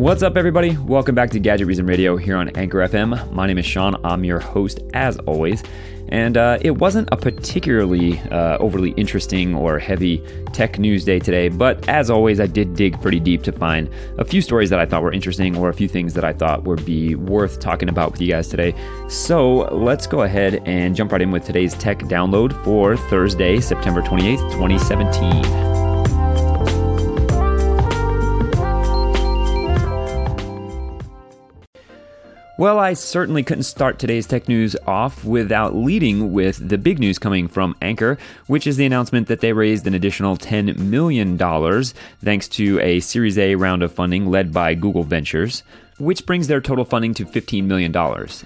What's up, everybody? Welcome back to Gadget Reason Radio here on Anchor FM. My name is Sean. I'm your host, as always. And uh, it wasn't a particularly uh, overly interesting or heavy tech news day today, but as always, I did dig pretty deep to find a few stories that I thought were interesting or a few things that I thought would be worth talking about with you guys today. So let's go ahead and jump right in with today's tech download for Thursday, September 28th, 2017. Well, I certainly couldn't start today's tech news off without leading with the big news coming from Anchor, which is the announcement that they raised an additional $10 million thanks to a Series A round of funding led by Google Ventures which brings their total funding to $15 million.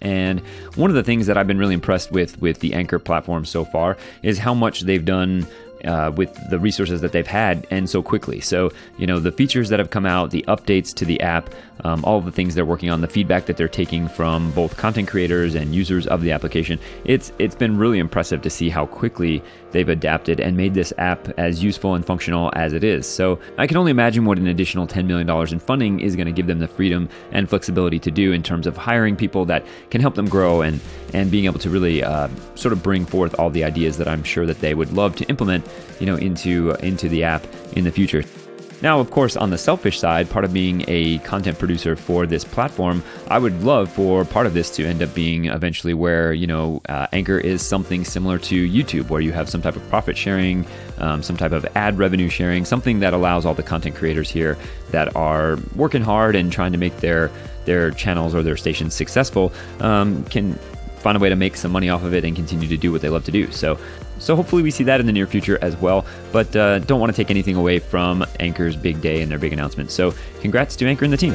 And one of the things that I've been really impressed with with the Anchor platform so far is how much they've done uh, with the resources that they've had and so quickly. So, you know, the features that have come out, the updates to the app, um, all the things they're working on, the feedback that they're taking from both content creators and users of the application, it's it's been really impressive to see how quickly they've adapted and made this app as useful and functional as it is. So, I can only imagine what an additional $10 million in funding is going to give them the freedom and flexibility to do in terms of hiring people that can help them grow and and being able to really uh, sort of bring forth all the ideas that I'm sure that they would love to implement you know, into into the app in the future. Now, of course, on the selfish side, part of being a content producer for this platform, I would love for part of this to end up being eventually where, you know, uh, Anchor is something similar to YouTube, where you have some type of profit sharing, um, some type of ad revenue sharing, something that allows all the content creators here that are working hard and trying to make their their channels or their stations successful um, can find a way to make some money off of it and continue to do what they love to do. So, so hopefully we see that in the near future as well. But uh, don't want to take anything away from Anchor's big day and their big announcement. So, congrats to Anchor and the team.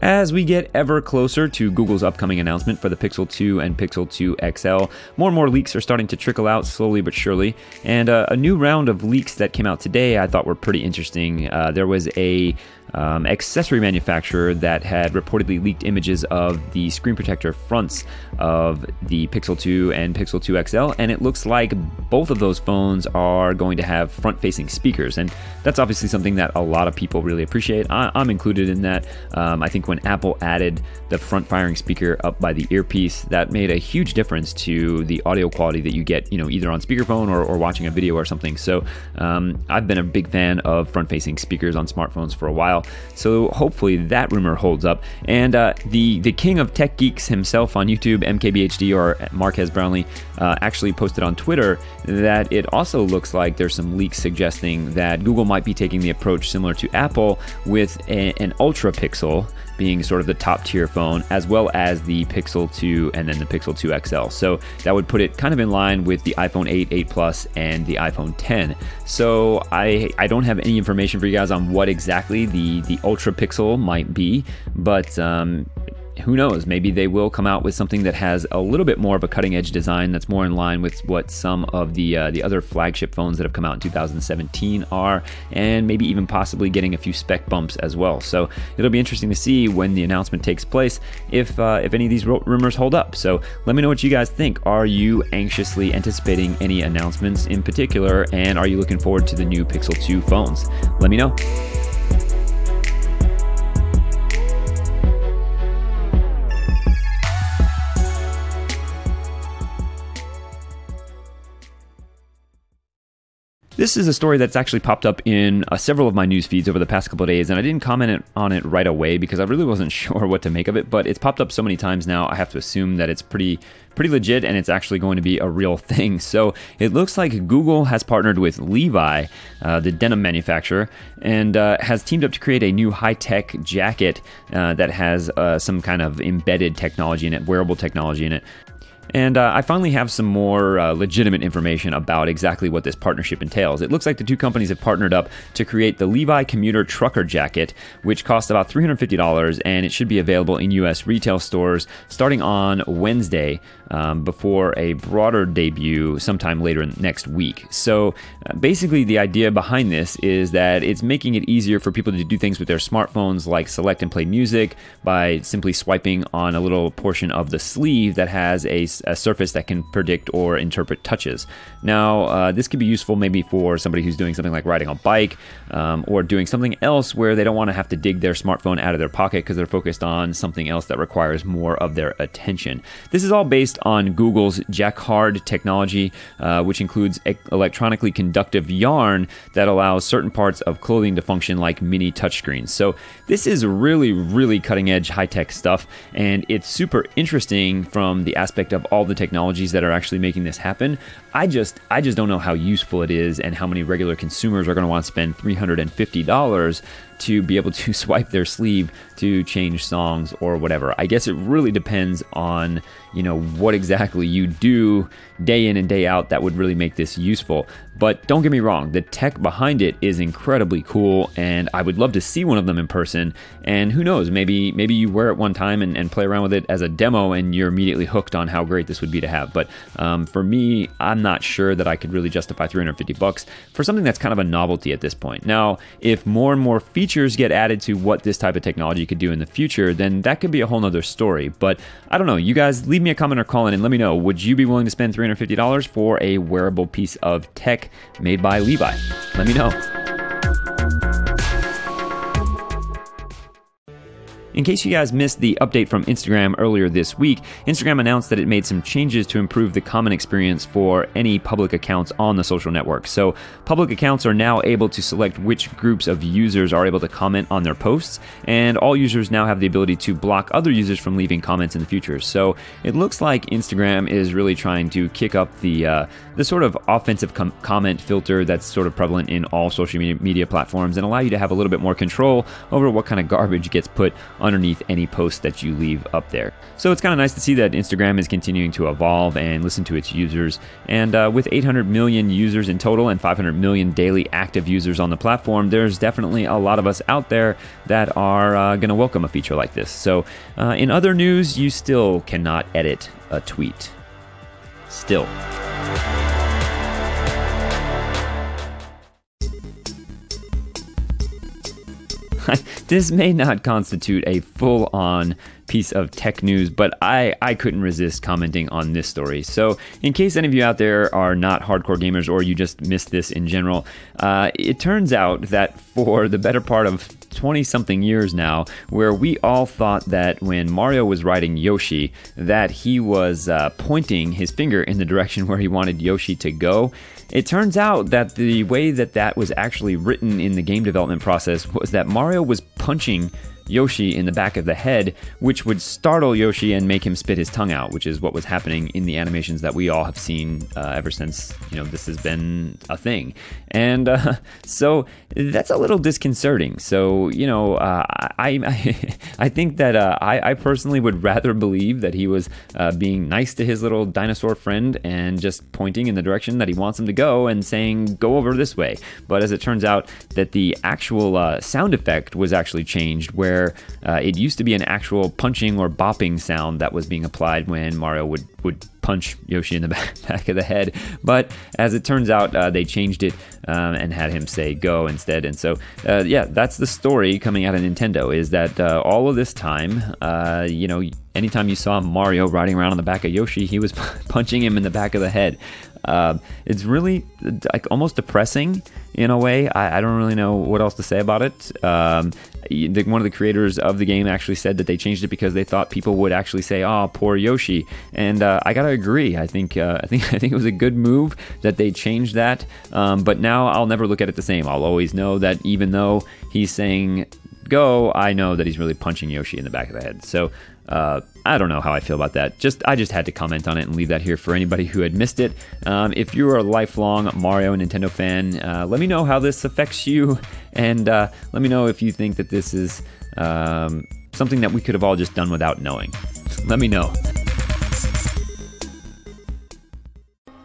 As we get ever closer to Google's upcoming announcement for the Pixel 2 and Pixel 2 XL, more and more leaks are starting to trickle out slowly but surely. And uh, a new round of leaks that came out today I thought were pretty interesting. Uh, there was a um, accessory manufacturer that had reportedly leaked images of the screen protector fronts of the Pixel 2 and Pixel 2 XL, and it looks like both of those phones are going to have front facing speakers. And that's obviously something that a lot of people really appreciate. I, am included in that. Um, I think when Apple added the front firing speaker up by the earpiece, that made a huge difference to the audio quality that you get, you know, either on speakerphone or, or watching a video or something. So um, I've been a big fan of front facing speakers on smartphones for a while while. So hopefully that rumor holds up. And uh, the the king of tech geeks himself on YouTube, MKBHD or Marques Brownlee, uh, actually posted on Twitter that it also looks like there's some leaks suggesting that Google might be taking the approach similar to Apple with a, an Ultra Pixel being sort of the top tier phone, as well as the Pixel 2 and then the Pixel 2 XL. So that would put it kind of in line with the iPhone 8, 8 Plus, and the iPhone 10. So I I don't have any information for you guys on what exactly the the Ultra Pixel might be, but um, who knows? Maybe they will come out with something that has a little bit more of a cutting edge design that's more in line with what some of the uh, the other flagship phones that have come out in 2017 are, and maybe even possibly getting a few spec bumps as well. So it'll be interesting to see when the announcement takes place if uh, if any of these rumors hold up. So let me know what you guys think. Are you anxiously anticipating any announcements in particular, and are you looking forward to the new Pixel 2 phones? Let me know. This is a story that's actually popped up in uh, several of my news feeds over the past couple of days, and I didn't comment on it right away because I really wasn't sure what to make of it. But it's popped up so many times now, I have to assume that it's pretty pretty legit and it's actually going to be a real thing. So it looks like Google has partnered with Levi, uh, the denim manufacturer, and uh, has teamed up to create a new high tech jacket uh, that has uh, some kind of embedded technology in it, wearable technology in it. And uh, I finally have some more uh, legitimate information about exactly what this partnership entails. It looks like the two companies have partnered up to create the Levi Commuter Trucker Jacket, which costs about $350, and it should be available in U.S. retail stores starting on Wednesday um, before a broader debut sometime later next week. So uh, basically, the idea behind this is that it's making it easier for people to do things with their smartphones, like select and play music by simply swiping on a little portion of the sleeve that has a, a surface that can predict or interpret touches. Now, uh, this could be useful maybe for somebody who's doing something like riding a bike um, or doing something else where they don't want to have to dig their smartphone out of their pocket because they're focused on something else that requires more of their attention. This is all based on Google's Jacquard technology, uh, which includes e- electronically conductive yarn that allows certain parts of clothing to function like mini touchscreens. So, this is really, really cutting edge high tech stuff, and it's super interesting from the aspect of all the technologies that are actually making this happen. I just, I just don't know how useful it is and how many regular consumers are going to want to spend $350 to be able to swipe their sleeve to change songs or whatever. I guess it really depends on, you know, what exactly you do day in and day out that would really make this useful. But don't get me wrong, the tech behind it is incredibly cool and I would love to see one of them in person. And who knows, maybe maybe you wear it one time and, and play around with it as a demo and you're immediately hooked on how great this would be to have. But um, for me, I'm not sure that I could really justify 350 bucks for something that's kind of a novelty at this point. Now, if more and more features get added to what this type of technology could do in the future, then that could be a whole nother story. But I don't know. You guys leave me a comment or call in and let me know. Would you be willing to spend $350 for a wearable piece of tech? made by Levi? Let me know. In case you guys missed the update from Instagram earlier this week, Instagram announced that it made some changes to improve the comment experience for any public accounts on the social network. So, public accounts are now able to select which groups of users are able to comment on their posts, and all users now have the ability to block other users from leaving comments in the future. So, it looks like Instagram is really trying to kick up the uh, the sort of offensive com- comment filter that's sort of prevalent in all social media, media platforms and allow you to have a little bit more control over what kind of garbage gets put underneath any post that you leave up there. So it's kind of nice to see that Instagram is continuing to evolve and listen to its users. And uh, with 800 million users in total and 500 million daily active users on the platform, there's definitely a lot of us out there that are uh, going to welcome a feature like this. So, uh, in other news, you still cannot edit a tweet. Still. this may not constitute a full on piece of tech news, but I, I couldn't resist commenting on this story. So, in case any of you out there are not hardcore gamers or you just missed this in general, uh, it turns out that for the better part of 20 something years now, where we all thought that when Mario was riding Yoshi, that he was uh, pointing his finger in the direction where he wanted Yoshi to go. It turns out that the way that that was actually written in the game development process was that Mario was punching Yoshi in the back of the head, which would startle Yoshi and make him spit his tongue out, which is what was happening in the animations that we all have seen uh, ever since you know this has been a thing. And uh, so that's a little disconcerting. So you know, uh, I, I, I think that uh, I, I, personally would rather believe that he was uh, being nice to his little dinosaur friend and just pointing in the direction that he wants him to go and saying go over this way. But as it turns out, that the actual uh, sound effect was actually changed where where uh, it used to be an actual punching or bopping sound that was being applied when Mario would, would punch Yoshi in the back of the head. But as it turns out, uh, they changed it um, and had him say go instead. And so, uh, yeah, that's the story coming out of Nintendo is that uh, all of this time, uh, you know, anytime you saw Mario riding around on the back of Yoshi, he was punching him in the back of the head. Uh, it's really like almost depressing in a way. I, I, don't really know what else to say about it. Um, the, one of the creators of the game actually said that they changed it because they thought people would actually say, "Oh, poor Yoshi," and uh, I gotta agree. I think uh, I think I think it was a good move that they changed that. Um, but now I'll never look at it the same. I'll always know that even though he's saying go, I know that he's really punching Yoshi in the back of the head. So uh, I don't know how I feel about that. Just I just had to comment on it and leave that here for anybody who had missed it. Um, if you are a lifelong Mario and Nintendo fan, uh, let me know how this affects you, and uh, let me know if you think that this is um, something that we could have all just done without knowing. Let me know.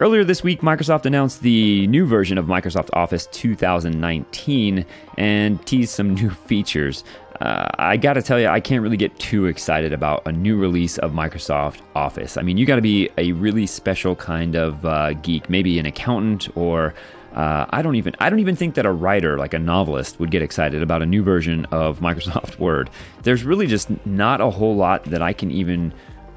Earlier this week, Microsoft announced the new version of Microsoft Office 2019 and teased some new features. Uh, I got to tell you, I can't really get too excited about a new release of Microsoft Office. I mean, you got to be a really special kind of uh, geek, maybe an accountant or uh, I don't even I don't even think that a writer like a novelist would get excited about a new version of Microsoft Word. There's really just not a whole lot that I can even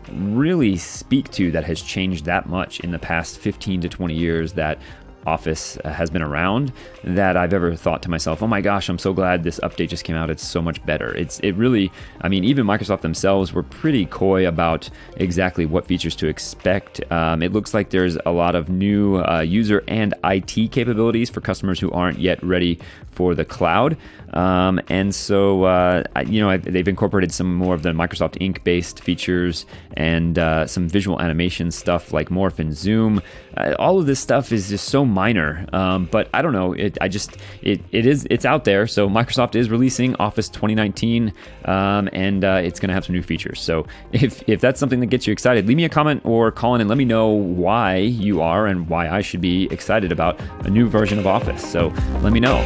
really speak to that has changed that much in the past 15 to 20 years that Office uh, has been around that I've ever thought to myself, "Oh my gosh, I'm so glad this update just came out. It's so much better." It's it really, I mean, even Microsoft themselves were pretty coy about exactly what features to expect. Um, it looks like there's a lot of new uh, user and IT capabilities for customers who aren't yet ready for the cloud. Um, and so, uh, you know, they've incorporated some more of the Microsoft Ink based features and uh, some visual animation stuff like Morph and Zoom. Uh, all of this stuff is just so minor. Um, but I don't know. It, I just, it, it is, it's out there. So Microsoft is releasing Office 2019 um, and uh, it's going to have some new features. So if, if that's something that gets you excited, leave me a comment or call in and let me know why you are and why I should be excited about a new version of Office. So let me know.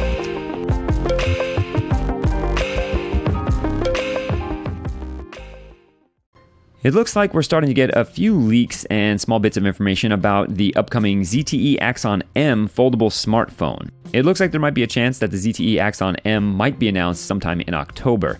It looks like we're starting to get a few leaks and small bits of information about the upcoming ZTE Axon M foldable smartphone. It looks like there might be a chance that the ZTE Axon M might be announced sometime in October.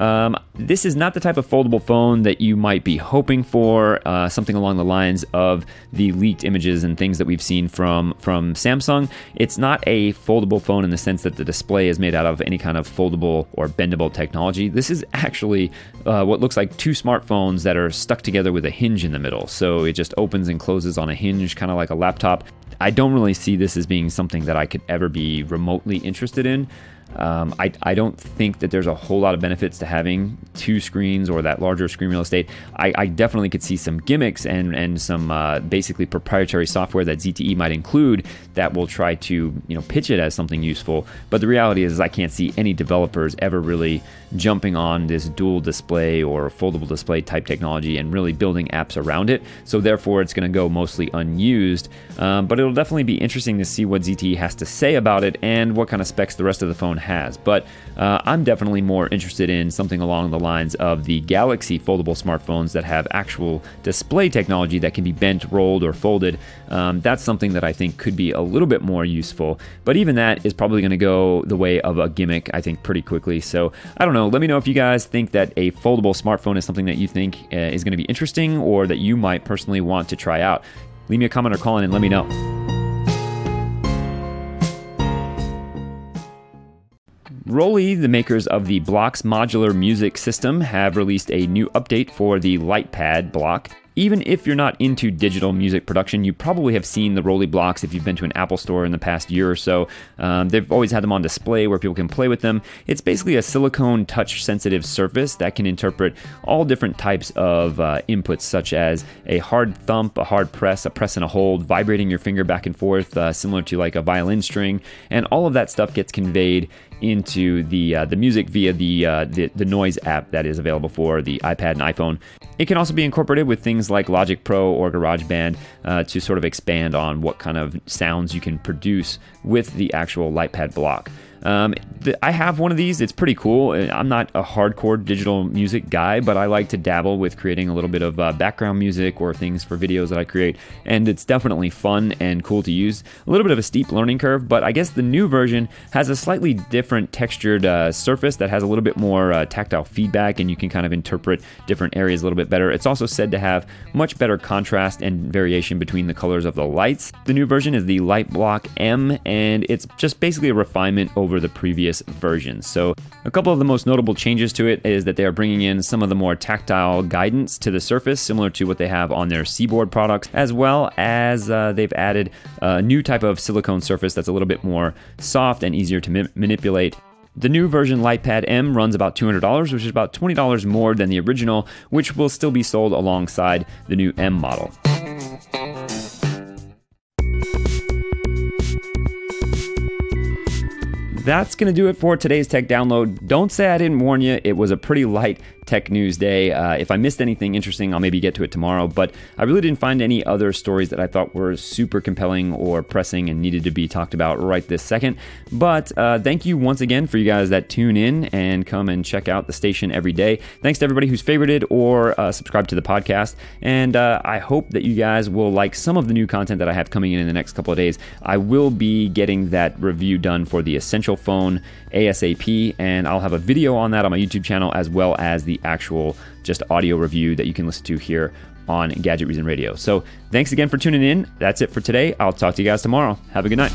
Um, this is not the type of foldable phone that you might be hoping for. Uh, something along the lines of the leaked images and things that we've seen from from Samsung. It's not a foldable phone in the sense that the display is made out of any kind of foldable or bendable technology. This is actually uh, what looks like two smartphones that are stuck together with a hinge in the middle. So it just opens and closes on a hinge, kind of like a laptop. I don't really see this as being something that I could ever be remotely interested in. Um, I, I don't think that there's a whole lot of benefits to having two screens or that larger screen real estate. I, I definitely could see some gimmicks and, and some uh, basically proprietary software that ZTE might include that will try to you know pitch it as something useful. But the reality is, is I can't see any developers ever really jumping on this dual display or foldable display type technology and really building apps around it. So therefore, it's going to go mostly unused. Um, but it'll definitely be interesting to see what ZTE has to say about it and what kind of specs the rest of the phone has. But uh, I'm definitely more interested in something along the lines of the Galaxy foldable smartphones that have actual display technology that can be bent, rolled, or folded. Um, that's something that I think could be a little bit more useful. But even that is probably going to go the way of a gimmick, I think, pretty quickly. So I don't know. Let me know if you guys think that a foldable smartphone is something that you think uh, is going to be interesting or that you might personally want to try out. Leave me a comment or call in and let me know. ROLI, the makers of the Blocks modular music system, have released a new update for the LightPad block. Even if you're not into digital music production, you probably have seen the ROLI blocks if you've been to an Apple store in the past year or so. Um, they've always had them on display where people can play with them. It's basically a silicone touch sensitive surface that can interpret all different types of uh, inputs, such as a hard thump, a hard press, a press and a hold, vibrating your finger back and forth, uh, similar to like a violin string. And all of that stuff gets conveyed into the uh, the music via the, uh, the, the Noise app that is available for the iPad and iPhone. It can also be incorporated with things like Logic Pro or GarageBand uh, to sort of expand on what kind of sounds you can produce with the actual LightPad block. Um, the, I have one of these. It's pretty cool. I'm not a hardcore digital music guy, but I like to dabble with creating a little bit of uh, background music or things for videos that I create. And it's definitely fun and cool to use. A little bit of a steep learning curve, but I guess the new version has a slightly different textured uh, surface that has a little bit more uh, tactile feedback, and you can kind of interpret different areas a little bit better. It's also said to have much better contrast and variation between the colors of the lights. The new version is the Light Block M, and it's just basically a refinement over over the previous versions. So, a couple of the most notable changes to it is that they are bringing in some of the more tactile guidance to the surface, similar to what they have on their Seaboard products, as well as uh, they've added a new type of silicone surface that's a little bit more soft and easier to ma- manipulate. The new version LightPad M runs about $200, which is about $20 more than the original, which will still be sold alongside the new M model. That's going to do it for today's tech download. Don't say I didn't warn you. It was a pretty light tech news day. Uh, if I missed anything interesting, I'll maybe get to it tomorrow. But I really didn't find any other stories that I thought were super compelling or pressing and needed to be talked about right this second. But uh, thank you once again for you guys that tune in and come and check out the station every day. Thanks to everybody who's favorited or uh, subscribed to the podcast. And uh, I hope that you guys will like some of the new content that I have coming in in the next couple of days. I will be getting that review done for the Essential Phone ASAP, and I'll have a video on that on my YouTube channel as well as the actual just audio review that you can listen to here on Gadget Reason Radio. So thanks again for tuning in. That's it for today. I'll talk to you guys tomorrow. Have a good night.